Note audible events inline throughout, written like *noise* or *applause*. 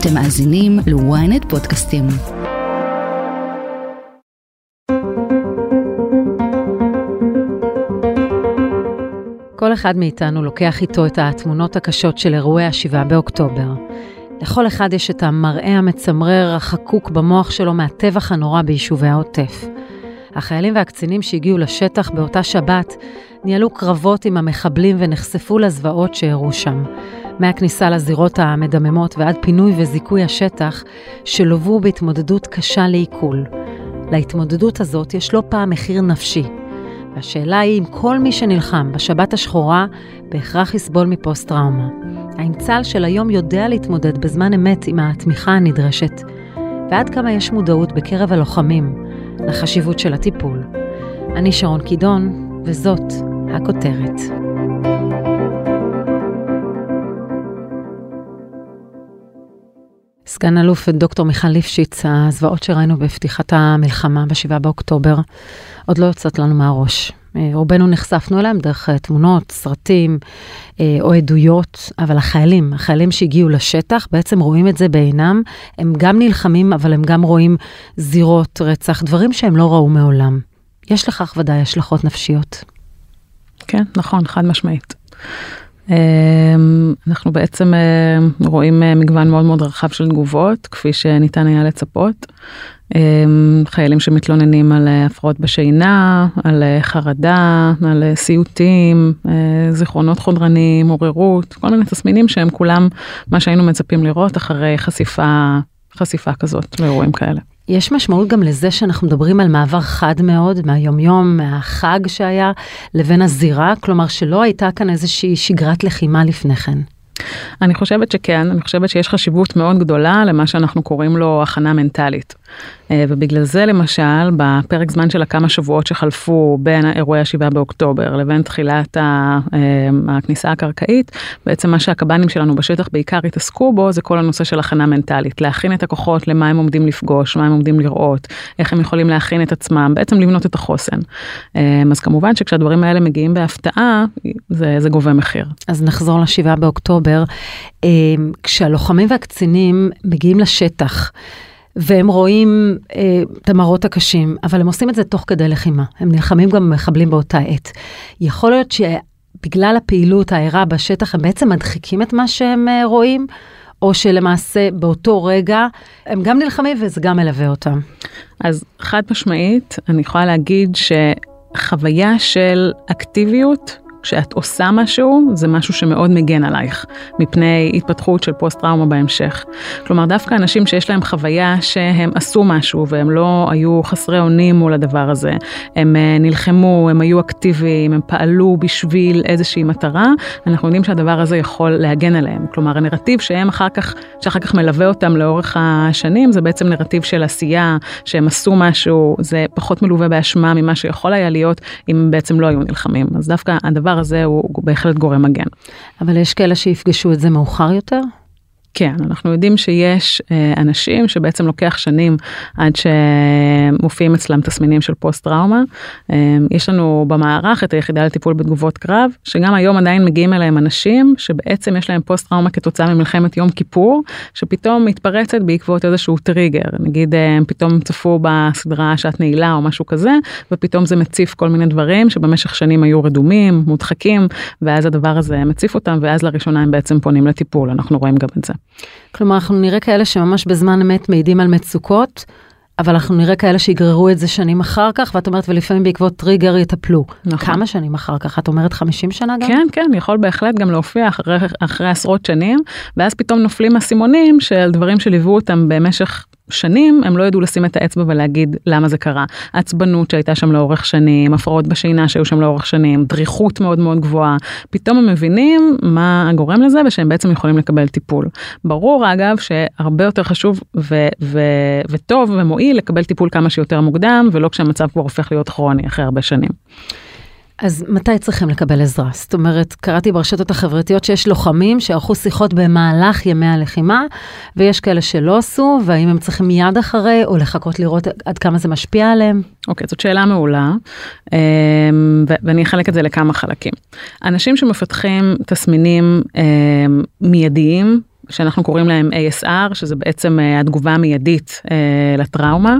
אתם מאזינים ל-ynet פודקאסטים. כל אחד מאיתנו לוקח איתו את התמונות הקשות של אירועי ה-7 באוקטובר. לכל אחד יש את המראה המצמרר החקוק במוח שלו מהטבח הנורא ביישובי העוטף. החיילים והקצינים שהגיעו לשטח באותה שבת ניהלו קרבות עם המחבלים ונחשפו לזוועות שאירעו שם. מהכניסה לזירות המדממות ועד פינוי וזיכוי השטח, שלוו בהתמודדות קשה לעיכול. להתמודדות הזאת יש לא פעם מחיר נפשי. והשאלה היא אם כל מי שנלחם בשבת השחורה בהכרח יסבול מפוסט-טראומה. האם צה"ל של היום יודע להתמודד בזמן אמת עם התמיכה הנדרשת? ועד כמה יש מודעות בקרב הלוחמים לחשיבות של הטיפול? אני שרון קידון, וזאת הכותרת. סגן אלוף דוקטור מיכל ליפשיץ, הזוועות שראינו בפתיחת המלחמה ב-7 באוקטובר, עוד לא יוצאות לנו מהראש. אה, רובנו נחשפנו אליהם דרך אה, תמונות, סרטים אה, או עדויות, אבל החיילים, החיילים שהגיעו לשטח, בעצם רואים את זה בעינם. הם גם נלחמים, אבל הם גם רואים זירות רצח, דברים שהם לא ראו מעולם. יש לכך ודאי השלכות נפשיות. כן, נכון, חד משמעית. אמ, אנחנו בעצם רואים מגוון מאוד מאוד רחב של תגובות, כפי שניתן היה לצפות. אמ, חיילים שמתלוננים על אה, הפרעות בשינה, על אה, חרדה, על אה, סיוטים, זיכרונות חודרניים, עוררות, כל מיני תסמינים שהם כולם מה שהיינו מצפים לראות אחרי חשיפה, חשיפה כזאת לאירועים כאלה. יש משמעות גם לזה שאנחנו מדברים על מעבר חד מאוד מהיומיום, מהחג שהיה, לבין הזירה, כלומר שלא הייתה כאן איזושהי שגרת לחימה לפני כן. אני חושבת שכן, אני חושבת שיש חשיבות מאוד גדולה למה שאנחנו קוראים לו הכנה מנטלית. אה, ובגלל זה למשל, בפרק זמן של הכמה שבועות שחלפו בין אירועי ה-7 באוקטובר לבין תחילת אה, הכניסה הקרקעית, בעצם מה שהקב"נים שלנו בשטח בעיקר התעסקו בו, זה כל הנושא של הכנה מנטלית. להכין את הכוחות למה הם עומדים לפגוש, מה הם עומדים לראות, איך הם יכולים להכין את עצמם, בעצם לבנות את החוסן. אה, אז כמובן שכשהדברים האלה מגיעים בהפתעה, זה, זה גובה מחיר. אז נחזור ל-7 באוקטובר. כשהלוחמים והקצינים מגיעים לשטח, והם רואים אה, את המראות הקשים, אבל הם עושים את זה תוך כדי לחימה. הם נלחמים גם במחבלים באותה עת. יכול להיות שבגלל הפעילות הערה בשטח, הם בעצם מדחיקים את מה שהם אה, רואים, או שלמעשה באותו רגע הם גם נלחמים וזה גם מלווה אותם. אז חד משמעית, אני יכולה להגיד שחוויה של אקטיביות כשאת עושה משהו, זה משהו שמאוד מגן עלייך, מפני התפתחות של פוסט-טראומה בהמשך. כלומר, דווקא אנשים שיש להם חוויה שהם עשו משהו והם לא היו חסרי אונים מול הדבר הזה, הם אה, נלחמו, הם היו אקטיביים, הם פעלו בשביל איזושהי מטרה, אנחנו יודעים שהדבר הזה יכול להגן עליהם. כלומר, הנרטיב שהם אחר כך, שאחר כך מלווה אותם לאורך השנים, זה בעצם נרטיב של עשייה, שהם עשו משהו, זה פחות מלווה באשמה ממה שיכול היה להיות אם בעצם לא היו נלחמים. אז דווקא הדבר הזה הוא, בהחלט גורם מגן. אבל יש כאלה שיפגשו את זה מאוחר יותר? כן, אנחנו יודעים שיש אה, אנשים שבעצם לוקח שנים עד שמופיעים אצלם תסמינים של פוסט טראומה. אה, יש לנו במערך את היחידה לטיפול בתגובות קרב, שגם היום עדיין מגיעים אליהם אנשים שבעצם יש להם פוסט טראומה כתוצאה ממלחמת יום כיפור, שפתאום מתפרצת בעקבות איזשהו טריגר. נגיד אה, הם פתאום צפו בסדרה שעת נעילה או משהו כזה, ופתאום זה מציף כל מיני דברים שבמשך שנים היו רדומים, מודחקים, ואז הדבר הזה מציף אותם, ואז לראשונה הם בעצם פונים לטיפול, אנחנו רואים גם את זה. כלומר, אנחנו נראה כאלה שממש בזמן אמת מעידים על מצוקות, אבל אנחנו נראה כאלה שיגררו את זה שנים אחר כך, ואת אומרת, ולפעמים בעקבות טריגר יטפלו. נכון. כמה שנים אחר כך? את אומרת 50 שנה גם? כן, כן, יכול בהחלט גם להופיע אחרי, אחרי עשרות שנים, ואז פתאום נופלים אסימונים של דברים שליוו אותם במשך שנים הם לא ידעו לשים את האצבע ולהגיד למה זה קרה. עצבנות שהייתה שם לאורך שנים, הפרעות בשינה שהיו שם לאורך שנים, דריכות מאוד מאוד גבוהה, פתאום הם מבינים מה גורם לזה ושהם בעצם יכולים לקבל טיפול. ברור אגב שהרבה יותר חשוב ו- ו- וטוב ומועיל לקבל טיפול כמה שיותר מוקדם ולא כשהמצב כבר הופך להיות כרוני אחרי הרבה שנים. אז מתי צריכים לקבל עזרה? זאת אומרת, קראתי ברשתות החברתיות שיש לוחמים שערכו שיחות במהלך ימי הלחימה, ויש כאלה שלא עשו, והאם הם צריכים מיד אחרי, או לחכות לראות עד כמה זה משפיע עליהם? אוקיי, okay, זאת שאלה מעולה, אמ, ואני אחלק את זה לכמה חלקים. אנשים שמפתחים תסמינים אמ, מיידיים, שאנחנו קוראים להם ASR, שזה בעצם התגובה המיידית לטראומה,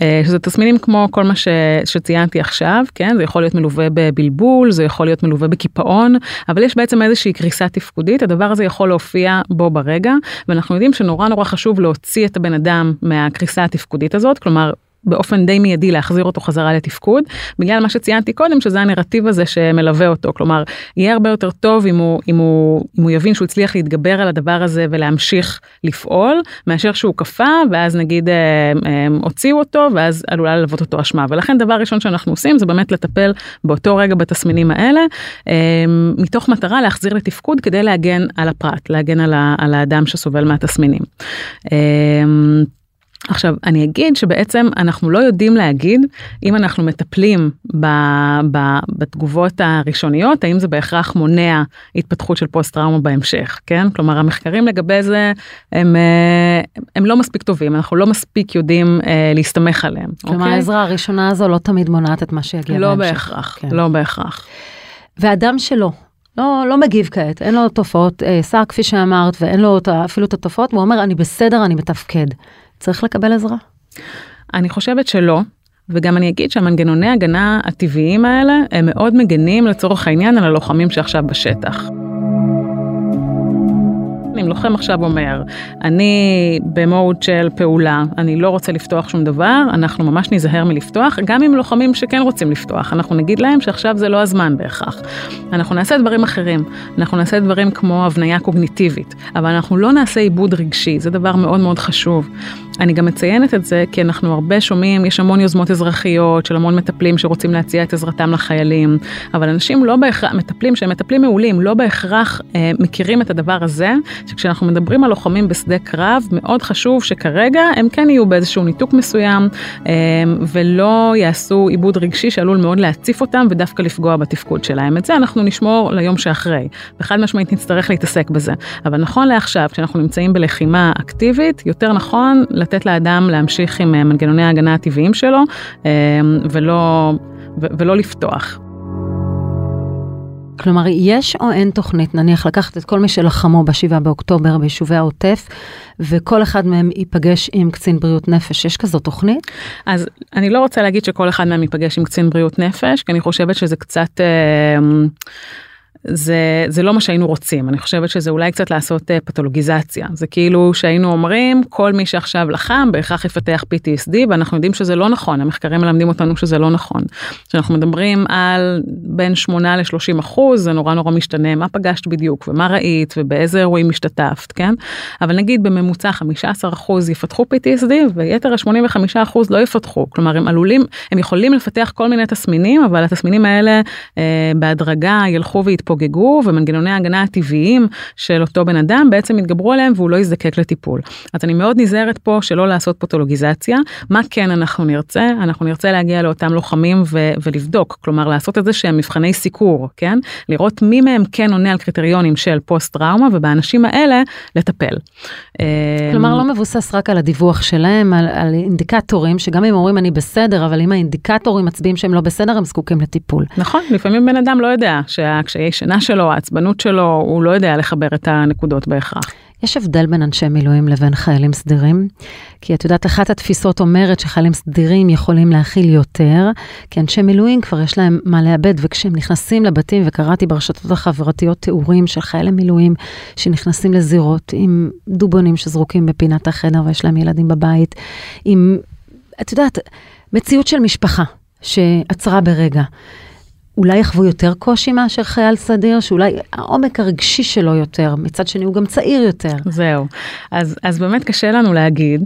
שזה תסמינים כמו כל מה ש, שציינתי עכשיו, כן? זה יכול להיות מלווה בבלבול, זה יכול להיות מלווה בקיפאון, אבל יש בעצם איזושהי קריסה תפקודית, הדבר הזה יכול להופיע בו ברגע, ואנחנו יודעים שנורא נורא חשוב להוציא את הבן אדם מהקריסה התפקודית הזאת, כלומר באופן די מיידי להחזיר אותו חזרה לתפקוד, בגלל מה שציינתי קודם שזה הנרטיב הזה שמלווה אותו, כלומר יהיה הרבה יותר טוב אם הוא, אם הוא, אם הוא יבין שהוא הצליח להתגבר על הדבר הזה ולהמשיך לפעול, מאשר שהוא קפא ואז נגיד אה, אה, הוציאו אותו ואז עלולה ללוות אותו אשמה, ולכן דבר ראשון שאנחנו עושים זה באמת לטפל באותו רגע בתסמינים האלה, אה, מתוך מטרה להחזיר לתפקוד כדי להגן על הפרט, להגן על, ה, על האדם שסובל מהתסמינים. עכשיו אני אגיד שבעצם אנחנו לא יודעים להגיד אם אנחנו מטפלים ב, ב, בתגובות הראשוניות האם זה בהכרח מונע התפתחות של פוסט טראומה בהמשך כן כלומר המחקרים לגבי זה הם, אה, הם לא מספיק טובים אנחנו לא מספיק יודעים אה, להסתמך עליהם. כלומר אוקיי? העזרה הראשונה הזו לא תמיד מונעת את מה שיגיע לא בהמשך. בהכרח כן. לא בהכרח. ואדם שלא לא, לא מגיב כעת, אין לו תופעות אה, סע כפי שאמרת ואין לו אפילו את התופעות, והוא אומר אני בסדר, אני מתפקד. צריך לקבל עזרה? אני חושבת שלא. וגם אני אגיד שהמנגנוני הגנה הטבעיים האלה הם מאוד מגנים לצורך העניין על הלוחמים שעכשיו בשטח. אם לוחם עכשיו אומר, אני במוד של פעולה, אני לא רוצה לפתוח שום דבר, אנחנו ממש ניזהר מלפתוח, גם עם לוחמים שכן רוצים לפתוח, אנחנו נגיד להם שעכשיו זה לא הזמן בהכרח. אנחנו נעשה דברים אחרים, אנחנו נעשה דברים כמו הבניה קוגניטיבית, אבל אנחנו לא נעשה עיבוד רגשי, זה דבר מאוד מאוד חשוב. אני גם מציינת את זה כי אנחנו הרבה שומעים, יש המון יוזמות אזרחיות של המון מטפלים שרוצים להציע את עזרתם לחיילים, אבל אנשים לא בהכרח, מטפלים שהם מטפלים מעולים, לא בהכרח אה, מכירים את הדבר הזה, שכשאנחנו מדברים על לוחמים בשדה קרב, מאוד חשוב שכרגע הם כן יהיו באיזשהו ניתוק מסוים, אה, ולא יעשו עיבוד רגשי שעלול מאוד להציף אותם ודווקא לפגוע בתפקוד שלהם. את זה אנחנו נשמור ליום שאחרי, וחד משמעית נצטרך להתעסק בזה. אבל נכון לעכשיו, כשאנחנו נמצאים בלחימה אקטיבית, יותר נכון לתת לאדם להמשיך עם אה, מנגנוני ההגנה הטבעיים שלו, אה, ולא, ולא לפתוח. כלומר, יש או אין תוכנית, נניח לקחת את כל מי שלחמו ב-7 באוקטובר ביישובי העוטף, וכל אחד מהם ייפגש עם קצין בריאות נפש, יש כזו תוכנית? אז אני לא רוצה להגיד שכל אחד מהם ייפגש עם קצין בריאות נפש, כי אני חושבת שזה קצת... אה, זה, זה לא מה שהיינו רוצים, אני חושבת שזה אולי קצת לעשות uh, פתולוגיזציה, זה כאילו שהיינו אומרים כל מי שעכשיו לחם בהכרח יפתח PTSD ואנחנו יודעים שזה לא נכון, המחקרים מלמדים אותנו שזה לא נכון. כשאנחנו מדברים על בין 8 ל-30 אחוז זה נורא נורא משתנה מה פגשת בדיוק ומה ראית ובאיזה אירועים השתתפת, כן? אבל נגיד בממוצע 15 אחוז יפתחו PTSD ויתר ה-85 אחוז לא יפתחו, כלומר הם עלולים, הם יכולים לפתח כל מיני תסמינים אבל התסמינים האלה uh, בהדרגה ילכו ויתפוגגו. יתפוגגו ומנגנוני ההגנה הטבעיים של אותו בן אדם בעצם יתגברו עליהם והוא לא יזדקק לטיפול. אז אני מאוד נזהרת פה שלא לעשות פתולוגיזציה. מה כן אנחנו נרצה? אנחנו נרצה להגיע לאותם לוחמים ו- ולבדוק, כלומר לעשות איזה שהם מבחני סיקור, כן? לראות מי מהם כן עונה על קריטריונים של פוסט טראומה ובאנשים האלה לטפל. כלומר לא מבוסס רק על הדיווח שלהם, על, על אינדיקטורים שגם אם אומרים אני בסדר, אבל אם האינדיקטורים מצביעים שהם לא בסדר, הם זקוקים לטיפול. נכון, לפעמים בן אדם לא יודע שהקשיי השינה שלו, העצבנות שלו, הוא לא יודע לחבר את הנקודות בהכרח. יש הבדל בין אנשי מילואים לבין חיילים סדירים? כי את יודעת, אחת התפיסות אומרת שחיילים סדירים יכולים להכיל יותר, כי אנשי מילואים כבר יש להם מה לאבד, וכשהם נכנסים לבתים, וקראתי ברשתות החברתיות תיאורים של חיילי מילואים שנכנסים לזירות עם דובונים שזרוקים בפינת החדר ויש להם ילדים בבית, עם, את יודעת, מציאות של משפחה שעצרה ברגע. אולי יחוו יותר קושי מאשר חייל סדיר, שאולי העומק הרגשי שלו יותר, מצד שני הוא גם צעיר יותר. זהו, אז, אז באמת קשה לנו להגיד,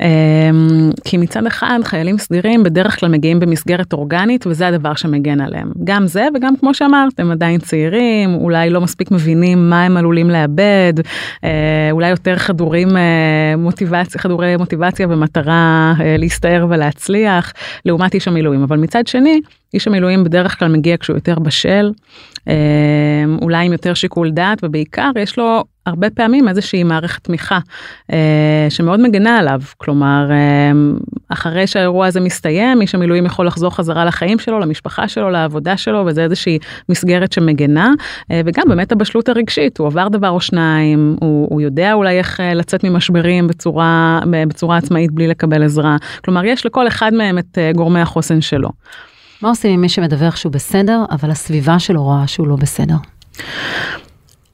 אמ, כי מצד אחד חיילים סדירים בדרך כלל מגיעים במסגרת אורגנית וזה הדבר שמגן עליהם. גם זה וגם כמו שאמרת, הם עדיין צעירים, אולי לא מספיק מבינים מה הם עלולים לאבד, אה, אולי יותר חדורים אה, מוטיבציה, חדורי מוטיבציה ומטרה אה, להסתער ולהצליח, לעומת איש המילואים, אבל מצד שני, איש המילואים בדרך כלל מגיע כשהוא יותר בשל, אולי עם יותר שיקול דעת ובעיקר יש לו הרבה פעמים איזושהי מערכת תמיכה אה, שמאוד מגנה עליו. כלומר אה, אחרי שהאירוע הזה מסתיים איש המילואים יכול לחזור חזרה לחיים שלו למשפחה שלו לעבודה שלו וזה איזושהי מסגרת שמגנה. אה, וגם באמת הבשלות הרגשית הוא עבר דבר או שניים הוא, הוא יודע אולי איך אה, לצאת ממשברים בצורה בצורה עצמאית בלי לקבל עזרה. כלומר יש לכל אחד מהם את אה, גורמי החוסן שלו. מה עושים עם מי שמדווח שהוא בסדר אבל הסביבה שלו רואה שהוא לא בסדר?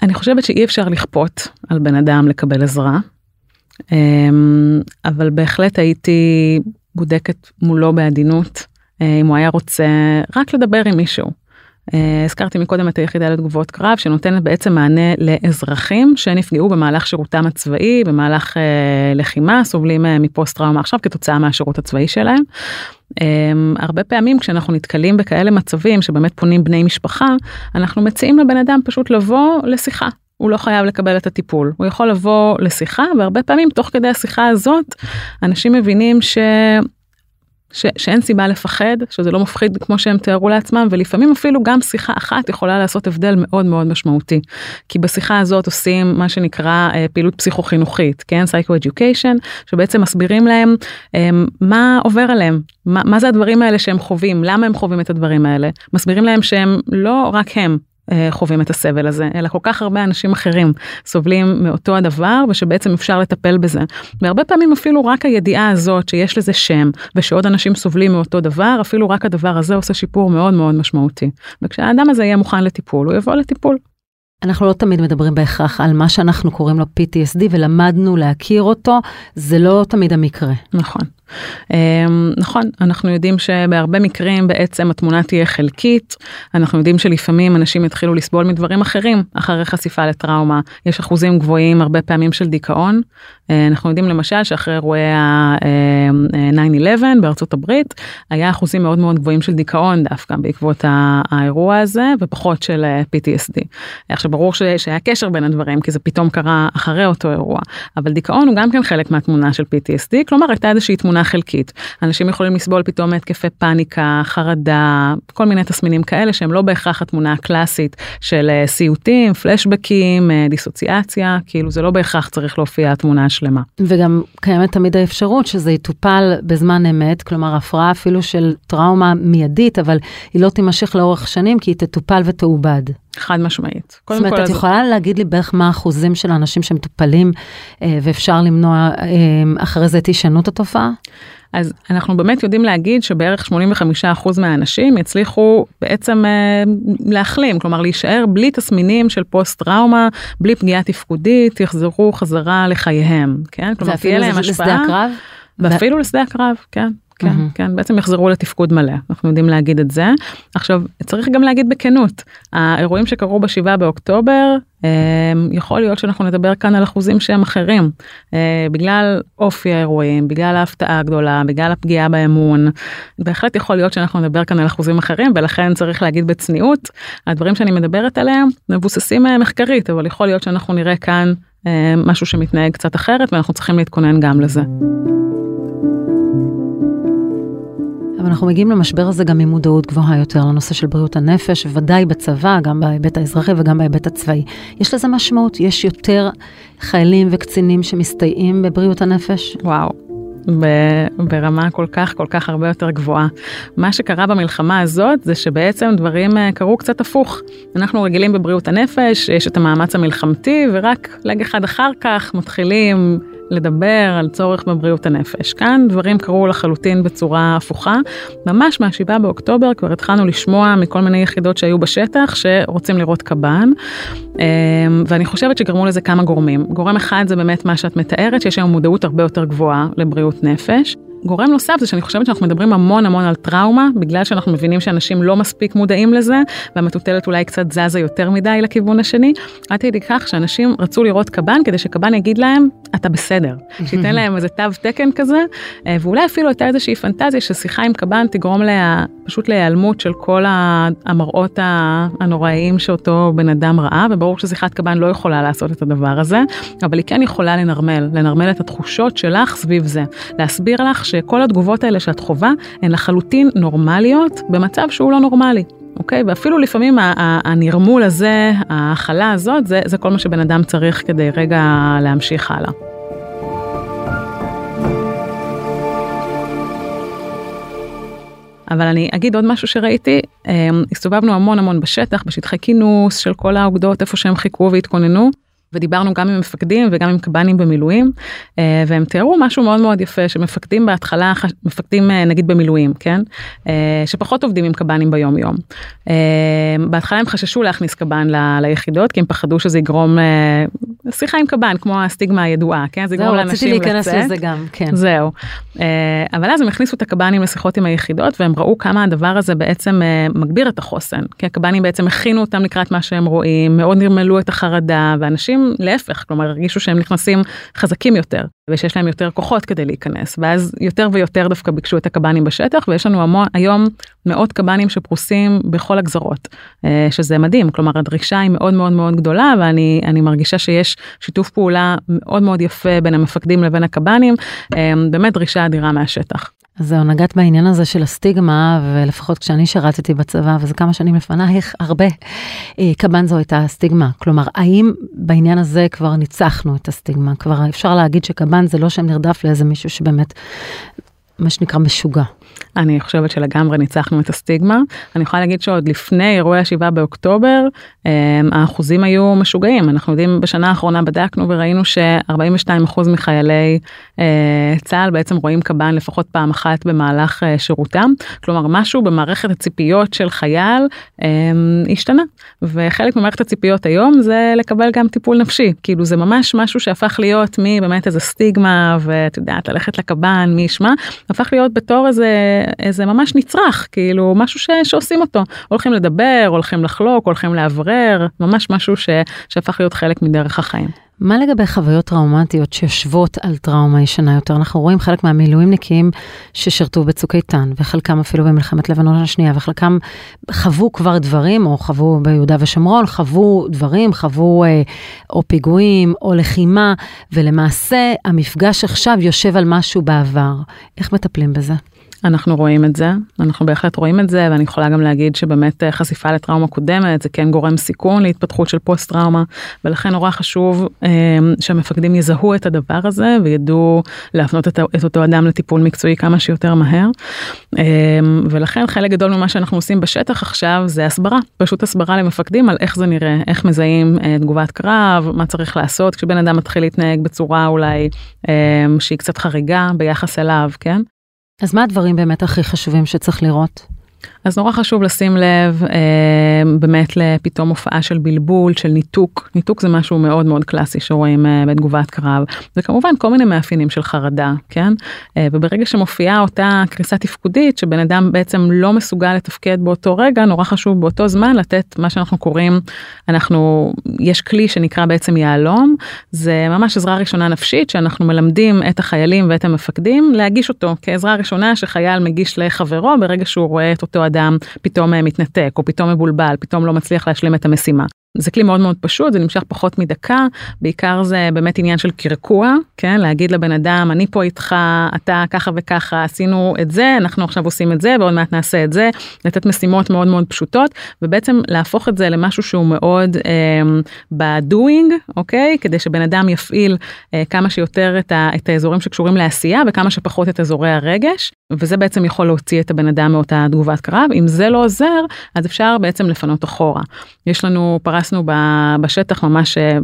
אני חושבת שאי אפשר לכפות על בן אדם לקבל עזרה, אמ, אבל בהחלט הייתי בודקת מולו בעדינות אה, אם הוא היה רוצה רק לדבר עם מישהו. אה, הזכרתי מקודם את היחידה לתגובות קרב שנותנת בעצם מענה לאזרחים שנפגעו במהלך שירותם הצבאי במהלך אה, לחימה סובלים אה, מפוסט טראומה עכשיו כתוצאה מהשירות הצבאי שלהם. הרבה פעמים כשאנחנו נתקלים בכאלה מצבים שבאמת פונים בני משפחה אנחנו מציעים לבן אדם פשוט לבוא לשיחה. הוא לא חייב לקבל את הטיפול הוא יכול לבוא לשיחה והרבה פעמים תוך כדי השיחה הזאת אנשים מבינים ש... שאין סיבה לפחד, שזה לא מפחיד כמו שהם תיארו לעצמם, ולפעמים אפילו גם שיחה אחת יכולה לעשות הבדל מאוד מאוד משמעותי. כי בשיחה הזאת עושים מה שנקרא אה, פעילות פסיכו-חינוכית, כן? Psycho-Education, שבעצם מסבירים להם אה, מה עובר עליהם, מה, מה זה הדברים האלה שהם חווים, למה הם חווים את הדברים האלה. מסבירים להם שהם לא רק הם, חווים את הסבל הזה אלא כל כך הרבה אנשים אחרים סובלים מאותו הדבר ושבעצם אפשר לטפל בזה. והרבה פעמים אפילו רק הידיעה הזאת שיש לזה שם ושעוד אנשים סובלים מאותו דבר אפילו רק הדבר הזה עושה שיפור מאוד מאוד משמעותי. וכשהאדם הזה יהיה מוכן לטיפול הוא יבוא לטיפול. אנחנו לא תמיד מדברים בהכרח על מה שאנחנו קוראים לו PTSD ולמדנו להכיר אותו, זה לא תמיד המקרה. נכון. אמ, נכון, אנחנו יודעים שבהרבה מקרים בעצם התמונה תהיה חלקית, אנחנו יודעים שלפעמים אנשים יתחילו לסבול מדברים אחרים אחרי חשיפה לטראומה, יש אחוזים גבוהים הרבה פעמים של דיכאון, אה, אנחנו יודעים למשל שאחרי אירועי ה-9-11 אה, בארצות הברית, היה אחוזים מאוד מאוד גבוהים של דיכאון דווקא בעקבות האירוע הזה ופחות של אה, PTSD. עכשיו ברור שהיה קשר בין הדברים כי זה פתאום קרה אחרי אותו אירוע, אבל דיכאון הוא גם כן חלק מהתמונה של PTSD, כלומר הייתה איזושהי תמונה חלקית. אנשים יכולים לסבול פתאום מהתקפי פאניקה, חרדה, כל מיני תסמינים כאלה שהם לא בהכרח התמונה הקלאסית של סיוטים, פלשבקים, דיסוציאציה, כאילו זה לא בהכרח צריך להופיע התמונה השלמה. וגם קיימת תמיד האפשרות שזה יטופל בזמן אמת, כלומר הפרעה אפילו של טראומה מיידית, אבל היא לא תימשך לאורך שנים כי היא תטופל ותעובד. חד משמעית. זאת אומרת, את יכולה להגיד לי בערך מה האחוזים של האנשים שמטופלים אה, ואפשר למנוע אה, אחרי זה את הישנות התופעה? אז אנחנו באמת יודעים להגיד שבערך 85% מהאנשים יצליחו בעצם אה, להחלים, כלומר להישאר בלי תסמינים של פוסט טראומה, בלי פגיעה תפקודית, יחזרו חזרה לחייהם, כן? כלומר תהיה להם השפעה. לשדה הקרב? ואפילו לשדה הקרב, כן. כן, mm-hmm. כן, בעצם יחזרו לתפקוד מלא, אנחנו יודעים להגיד את זה. עכשיו, צריך גם להגיד בכנות, האירועים שקרו בשבעה באוקטובר, יכול להיות שאנחנו נדבר כאן על אחוזים שהם אחרים, אה, בגלל אופי האירועים, בגלל ההפתעה הגדולה, בגלל הפגיעה באמון, בהחלט יכול להיות שאנחנו נדבר כאן על אחוזים אחרים, ולכן צריך להגיד בצניעות, הדברים שאני מדברת עליהם מבוססים אה, מחקרית, אבל יכול להיות שאנחנו נראה כאן אה, משהו שמתנהג קצת אחרת, ואנחנו צריכים להתכונן גם לזה. אנחנו מגיעים למשבר הזה גם עם מודעות גבוהה יותר לנושא של בריאות הנפש, ודאי בצבא, גם בהיבט האזרחי וגם בהיבט הצבאי. יש לזה משמעות? יש יותר חיילים וקצינים שמסתייעים בבריאות הנפש? וואו. ברמה כל כך כל כך הרבה יותר גבוהה. מה שקרה במלחמה הזאת זה שבעצם דברים אה, קרו קצת הפוך. אנחנו רגילים בבריאות הנפש, יש את המאמץ המלחמתי ורק לג אחד אחר כך מתחילים לדבר על צורך בבריאות הנפש. כאן דברים קרו לחלוטין בצורה הפוכה. ממש מה-7 באוקטובר כבר התחלנו לשמוע מכל מיני יחידות שהיו בשטח שרוצים לראות קב"ן, אמ, ואני חושבת שגרמו לזה כמה גורמים. גורם אחד זה באמת מה שאת מתארת, שיש היום מודעות הרבה יותר גבוהה לבריאות נפש. גורם נוסף זה שאני חושבת שאנחנו מדברים המון המון על טראומה, בגלל שאנחנו מבינים שאנשים לא מספיק מודעים לזה, והמטוטלת אולי קצת זזה יותר מדי לכיוון השני. עד כדי כך שאנשים רצו לראות קב"ן כדי שקב"ן יגיד להם, אתה בסדר. *laughs* שייתן להם איזה תו תקן כזה, אה, ואולי אפילו הייתה איזושהי פנטזיה ששיחה עם קב"ן תגרום לה, פשוט להיעלמות של כל המראות הנוראיים שאותו בן אדם ראה, וברור ששיחת קב"ן לא יכולה לעשות את הדבר הזה, אבל היא כן יכולה לנרמל, לנרמל את התחושות שלך סביב זה. להסביר לך שכל התגובות האלה שאת חווה הן לחלוטין נורמליות במצב שהוא לא נורמלי. אוקיי? ואפילו לפעמים הנרמול הזה, ההכלה הזאת, זה, זה כל מה שבן אדם צריך כדי רגע להמשיך הלאה. אבל אני אגיד עוד משהו שראיתי, הסתובבנו המון המון בשטח, בשטחי כינוס של כל האוגדות, איפה שהם חיכו והתכוננו. ודיברנו גם עם מפקדים וגם עם קב"נים במילואים אה, והם תיארו משהו מאוד מאוד יפה שמפקדים בהתחלה מפקדים אה, נגיד במילואים כן אה, שפחות עובדים עם קב"נים ביום יום. בהתחלה הם חששו להכניס קב"ן ל, ליחידות כי הם פחדו שזה יגרום שיחה עם קב"ן כמו הסטיגמה הידועה כן זה יגרום לאנשים לצאת. רציתי להיכנס לזה גם כן. זהו. אבל אז הם הכניסו את הקב"נים לשיחות עם היחידות והם ראו כמה הדבר הזה בעצם מגביר את החוסן כי הקב"נים בעצם הכינו אותם לקראת מה שהם רואים מאוד נרמלו את החרדה ואנשים להפך, כלומר הרגישו שהם נכנסים חזקים יותר ושיש להם יותר כוחות כדי להיכנס ואז יותר ויותר דווקא ביקשו את הקב"נים בשטח ויש לנו המון היום מאות קב"נים שפרוסים בכל הגזרות אה, שזה מדהים כלומר הדרישה היא מאוד מאוד מאוד גדולה ואני מרגישה שיש שיתוף פעולה מאוד מאוד יפה בין המפקדים לבין הקב"נים אה, באמת דרישה אדירה מהשטח. אז זהו, נגעת בעניין הזה של הסטיגמה, ולפחות כשאני שירתתי בצבא, וזה כמה שנים לפנייך, הרבה, אה, קב"ן זו הייתה הסטיגמה. כלומר, האם בעניין הזה כבר ניצחנו את הסטיגמה? כבר אפשר להגיד שקב"ן זה לא שם נרדף לאיזה מישהו שבאמת, מה שנקרא, משוגע. אני חושבת שלגמרי ניצחנו את הסטיגמה. אני יכולה להגיד שעוד לפני אירועי השבעה באוקטובר, אמ, האחוזים היו משוגעים. אנחנו יודעים, בשנה האחרונה בדקנו וראינו ש-42% מחיילי אה, צה"ל בעצם רואים קב"ן לפחות פעם אחת במהלך אה, שירותם. כלומר, משהו במערכת הציפיות של חייל השתנה. וחלק ממערכת הציפיות היום זה לקבל גם טיפול נפשי. כאילו זה ממש משהו שהפך להיות מבאמת איזה סטיגמה ואת יודעת, ללכת לקב"ן, מי ישמע, הפך להיות בתור איזה איזה ממש נצרך כאילו משהו ש, שעושים אותו הולכים לדבר הולכים לחלוק הולכים לאוורר ממש משהו ש, שהפך להיות חלק מדרך החיים. מה לגבי חוויות טראומטיות שיושבות על טראומה ישנה יותר? אנחנו רואים חלק מהמילואימניקים ששירתו בצוק איתן, וחלקם אפילו במלחמת לבנון השנייה, וחלקם חוו כבר דברים, או חוו ביהודה ושומרון, חוו דברים, חוו אה, או פיגועים, או לחימה, ולמעשה המפגש עכשיו יושב על משהו בעבר. איך מטפלים בזה? אנחנו רואים את זה, אנחנו בהחלט רואים את זה, ואני יכולה גם להגיד שבאמת אה, חשיפה לטראומה קודמת זה כן גורם סיכון להתפתחות של פוסט טראומה, ולכן נורא חשוב אה, שהמפקדים יזהו את הדבר הזה וידעו להפנות את, את אותו אדם לטיפול מקצועי כמה שיותר מהר. אה, ולכן חלק גדול ממה שאנחנו עושים בשטח עכשיו זה הסברה, פשוט הסברה למפקדים על איך זה נראה, איך מזהים אה, תגובת קרב, מה צריך לעשות כשבן אדם מתחיל להתנהג בצורה אולי אה, שהיא קצת חריגה ביחס אליו, כן? אז מה הדברים באמת הכי חשובים שצריך לראות? אז נורא חשוב לשים לב אה, באמת לפתאום הופעה של בלבול, של ניתוק. ניתוק זה משהו מאוד מאוד קלאסי שרואים אה, בתגובת קרב. וכמובן כל מיני מאפיינים של חרדה, כן? אה, וברגע שמופיעה אותה קריסה תפקודית, שבן אדם בעצם לא מסוגל לתפקד באותו רגע, נורא חשוב באותו זמן לתת מה שאנחנו קוראים, אנחנו, יש כלי שנקרא בעצם יהלום, זה ממש עזרה ראשונה נפשית, שאנחנו מלמדים את החיילים ואת המפקדים להגיש אותו כעזרה ראשונה שחייל מגיש לחברו ברגע שהוא רואה את אותו אדם פתאום אה, מתנתק או פתאום מבולבל, פתאום לא מצליח להשלים את המשימה. זה כלי מאוד מאוד פשוט, זה נמשך פחות מדקה, בעיקר זה באמת עניין של קרקוע, כן, להגיד לבן אדם, אני פה איתך, אתה ככה וככה, עשינו את זה, אנחנו עכשיו עושים את זה, ועוד מעט נעשה את זה, לתת משימות מאוד מאוד פשוטות, ובעצם להפוך את זה למשהו שהוא מאוד אה, בדואינג, אוקיי, כדי שבן אדם יפעיל אה, כמה שיותר את, ה, את האזורים שקשורים לעשייה, וכמה שפחות את אזורי הרגש, וזה בעצם יכול להוציא את הבן אדם מאותה תגובת קרב. אם זה לא עוזר, אז אפשר בעצם לפנות אחורה. יש לנו, פרסנו בשטח ממש אה,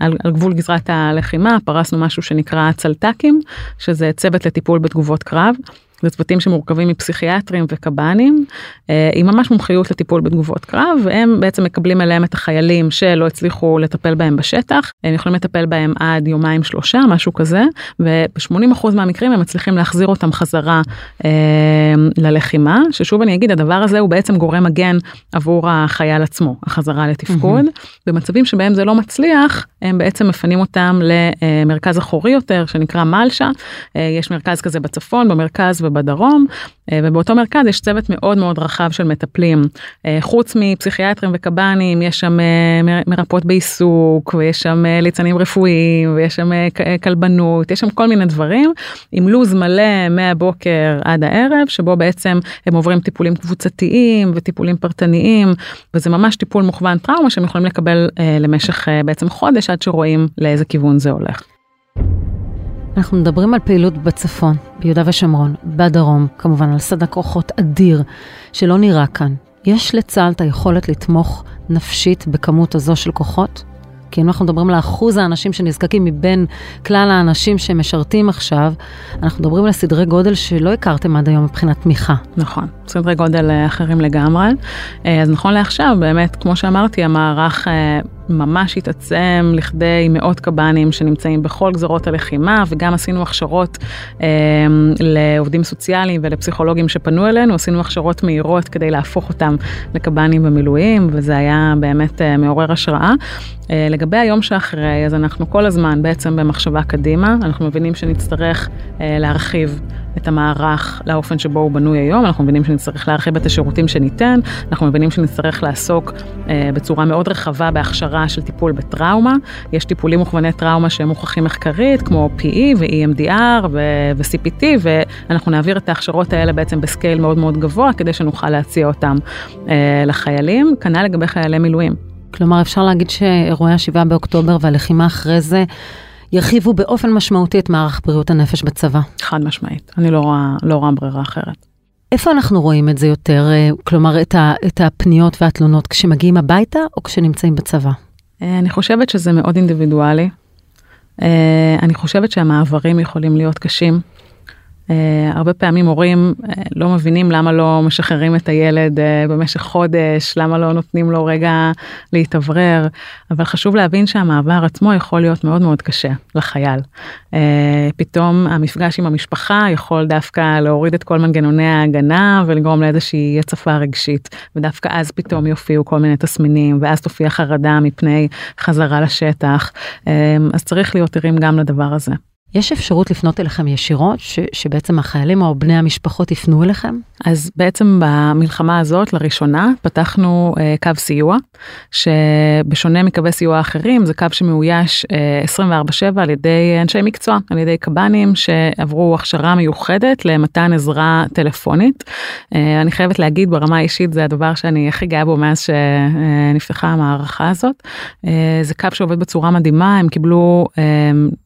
על, על גבול גזרת הלחימה, פרסנו משהו שנקרא צלטקים, שזה צוות לטיפול בתגובות קרב. זה צוותים שמורכבים מפסיכיאטרים וקב"נים, אה, עם ממש מומחיות לטיפול בתגובות קרב, והם בעצם מקבלים אליהם את החיילים שלא הצליחו לטפל בהם בשטח, הם יכולים לטפל בהם עד יומיים שלושה, משהו כזה, וב-80% מהמקרים הם מצליחים להחזיר אותם חזרה אה, ללחימה, ששוב אני אגיד, הדבר הזה הוא בעצם גורם מגן עבור החייל עצמו, החזרה לתפקוד. Mm-hmm. במצבים שבהם זה לא מצליח, הם בעצם מפנים אותם למרכז אחורי יותר, שנקרא מלשה, אה, יש מרכז כזה בצפון, במרכז ובדרום, ובאותו מרכז יש צוות מאוד מאוד רחב של מטפלים. חוץ מפסיכיאטרים וקב"נים, יש שם מרפאות בעיסוק, ויש שם ליצנים רפואיים, ויש שם כלבנות, יש שם כל מיני דברים, עם לו"ז מלא מהבוקר עד הערב, שבו בעצם הם עוברים טיפולים קבוצתיים וטיפולים פרטניים, וזה ממש טיפול מוכוון טראומה שהם יכולים לקבל למשך בעצם חודש עד שרואים לאיזה כיוון זה הולך. אנחנו מדברים על פעילות בצפון, ביהודה ושומרון, בדרום, כמובן על סדק כוחות אדיר, שלא נראה כאן. יש לצה"ל את היכולת לתמוך נפשית בכמות הזו של כוחות? כי אם אנחנו מדברים על אחוז האנשים שנזקקים מבין כלל האנשים שמשרתים עכשיו, אנחנו מדברים על סדרי גודל שלא הכרתם עד היום מבחינת תמיכה. נכון, סדרי גודל אה, אחרים לגמרי. אה, אז נכון לעכשיו, באמת, כמו שאמרתי, המערך אה, ממש התעצם לכדי מאות קב"נים שנמצאים בכל גזרות הלחימה, וגם עשינו הכשרות אה, לעובדים סוציאליים ולפסיכולוגים שפנו אלינו, עשינו הכשרות מהירות כדי להפוך אותם לקב"נים במילואים, וזה היה באמת אה, מעורר השראה. אה, לגבי היום שאחרי, אז אנחנו כל הזמן בעצם במחשבה קדימה, אנחנו מבינים שנצטרך אה, להרחיב את המערך לאופן שבו הוא בנוי היום, אנחנו מבינים שנצטרך להרחיב את השירותים שניתן, אנחנו מבינים שנצטרך לעסוק אה, בצורה מאוד רחבה בהכשרה של טיפול בטראומה, יש טיפולים מוכווני טראומה שהם מוכחים מחקרית, כמו PE ו-EMDR ו-CPT, ואנחנו נעביר את ההכשרות האלה בעצם בסקייל מאוד מאוד גבוה, כדי שנוכל להציע אותם אה, לחיילים, כנ"ל לגבי חיילי מילואים. כלומר, אפשר להגיד שאירועי ה-7 באוקטובר והלחימה אחרי זה, ירחיבו באופן משמעותי את מערך בריאות הנפש בצבא. חד משמעית, אני לא רואה, לא רואה ברירה אחרת. איפה אנחנו רואים את זה יותר, אה, כלומר את, ה, את הפניות והתלונות, כשמגיעים הביתה או כשנמצאים בצבא? אה, אני חושבת שזה מאוד אינדיבידואלי. אה, אני חושבת שהמעברים יכולים להיות קשים. Uh, הרבה פעמים הורים uh, לא מבינים למה לא משחררים את הילד uh, במשך חודש, למה לא נותנים לו רגע להתאוורר, אבל חשוב להבין שהמעבר עצמו יכול להיות מאוד מאוד קשה לחייל. פתאום המפגש עם המשפחה יכול דווקא להוריד את כל מנגנוני ההגנה ולגרום לאיזושהי הצפה רגשית, ודווקא אז פתאום יופיעו כל מיני תסמינים, ואז תופיע חרדה מפני חזרה לשטח, אז צריך להיות ערים גם לדבר הזה. יש אפשרות לפנות אליכם ישירות, ש, שבעצם החיילים או בני המשפחות יפנו אליכם? אז בעצם במלחמה הזאת, לראשונה, פתחנו אה, קו סיוע, שבשונה מקווי סיוע אחרים, זה קו שמאויש אה, 24/7 על ידי אנשי מקצוע, על ידי קב"נים שעברו הכשרה מיוחדת למתן עזרה טלפונית. אה, אני חייבת להגיד ברמה האישית, זה הדבר שאני הכי גאה בו מאז שנפתחה המערכה הזאת. אה, זה קו שעובד בצורה מדהימה, הם קיבלו אה,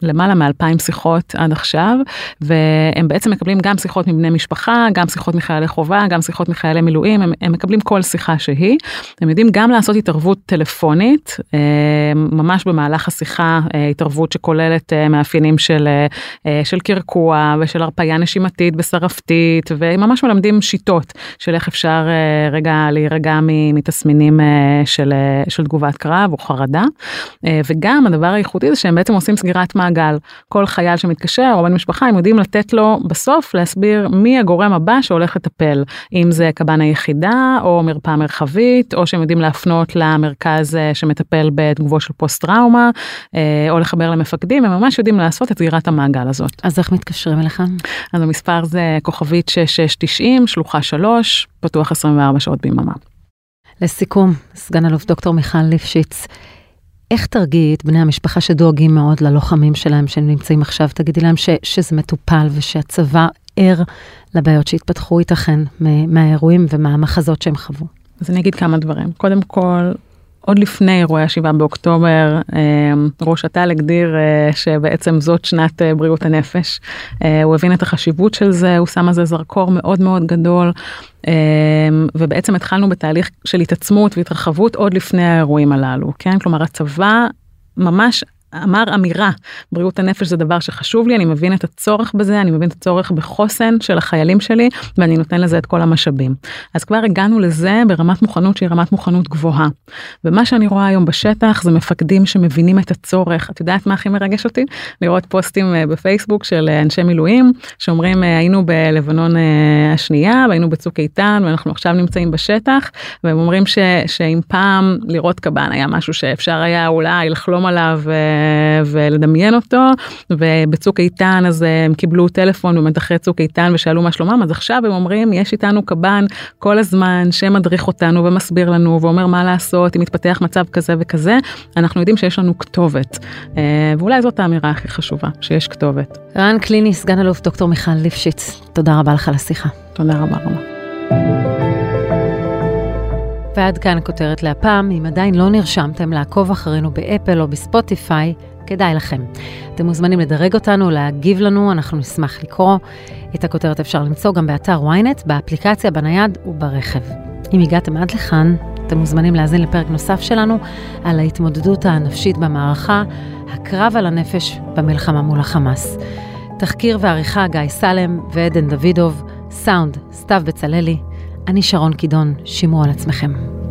למעלה מ-2,000 שיחות עד עכשיו, והם בעצם מקבלים גם שיחות מבני משפחה, גם שיחות מחיילי חובה, גם שיחות מחיילי מילואים, הם, הם מקבלים כל שיחה שהיא. הם יודעים גם לעשות התערבות טלפונית, אה, ממש במהלך השיחה, אה, התערבות שכוללת אה, מאפיינים של, של קרקוע ושל הרפאיה נשימתית ושרפתית, וממש מלמדים שיטות של איך אפשר רגע להירגע מתסמינים של, של תגובת קרב או חרדה. וגם הדבר הייחודי זה שהם בעצם עושים סגירת מעגל. כל חי חייל שמתקשר או בן משפחה הם יודעים לתת לו בסוף להסביר מי הגורם הבא שהולך לטפל אם זה קב"ן היחידה או מרפאה מרחבית או שהם יודעים להפנות למרכז אה, שמטפל בתגובות של פוסט טראומה אה, או לחבר למפקדים הם ממש יודעים לעשות את סגירת המעגל הזאת. אז איך מתקשרים אליכם? אז המספר זה כוכבית 6690 שלוחה 3 פתוח 24 שעות ביממה. לסיכום סגן אלוף דוקטור מיכל ליפשיץ. איך תרגיעי את בני המשפחה שדואגים מאוד ללוחמים שלהם שהם נמצאים עכשיו? תגידי להם ש, שזה מטופל ושהצבא ער לבעיות שהתפתחו ייתכן מהאירועים ומהמחזות שהם חוו. אז אני אגיד כמה דברים. קודם כל, עוד לפני אירועי השבעה באוקטובר, אה, ראש אט"ל הגדיר אה, שבעצם זאת שנת אה, בריאות הנפש. הוא הבין את החשיבות של זה, הוא שם על זה זרקור מאוד מאוד גדול, ובעצם התחלנו בתהליך של התעצמות והתרחבות עוד לפני האירועים הללו, כן? כלומר הצבא ממש אמר אמירה, בריאות הנפש זה דבר שחשוב לי, אני מבין את הצורך בזה, אני מבין את הצורך בחוסן של החיילים שלי, ואני נותן לזה את כל המשאבים. אז כבר הגענו לזה ברמת מוכנות שהיא רמת מוכנות גבוהה. ומה שאני רואה היום בשטח זה מפקדים שמבינים את הצורך. את יודעת מה הכי מרגש אותי? לראות פוסטים אה, בפייסבוק של אה, אנשי מילואים, שאומרים אה, היינו בלבנון השנייה, והיינו בצוק איתן, ואנחנו עכשיו נמצאים בשטח, והם אומרים ש, שאם פעם לראות קב"ן היה משהו שאפשר היה אולי לחלום עליו, ולדמיין אותו, ובצוק איתן אז הם קיבלו טלפון באמת אחרי צוק איתן ושאלו מה שלומם, אז עכשיו הם אומרים יש איתנו קב"ן כל הזמן שמדריך אותנו ומסביר לנו ואומר מה לעשות אם מתפתח מצב כזה וכזה, אנחנו יודעים שיש לנו כתובת. ואולי זאת האמירה הכי חשובה, שיש כתובת. רן קליני, סגן אלוף דוקטור מיכל ליפשיץ, תודה רבה לך על השיחה. תודה רבה רבה. ועד כאן הכותרת להפעם, אם עדיין לא נרשמתם לעקוב אחרינו באפל או בספוטיפיי, כדאי לכם. אתם מוזמנים לדרג אותנו, להגיב לנו, אנחנו נשמח לקרוא. את הכותרת אפשר למצוא גם באתר ynet, באפליקציה, בנייד וברכב. אם הגעתם עד לכאן, אתם מוזמנים להאזין לפרק נוסף שלנו על ההתמודדות הנפשית במערכה, הקרב על הנפש במלחמה מול החמאס. תחקיר ועריכה גיא סלם ועדן דוידוב, סאונד סתיו בצללי. אני שרון קידון, שימו על עצמכם.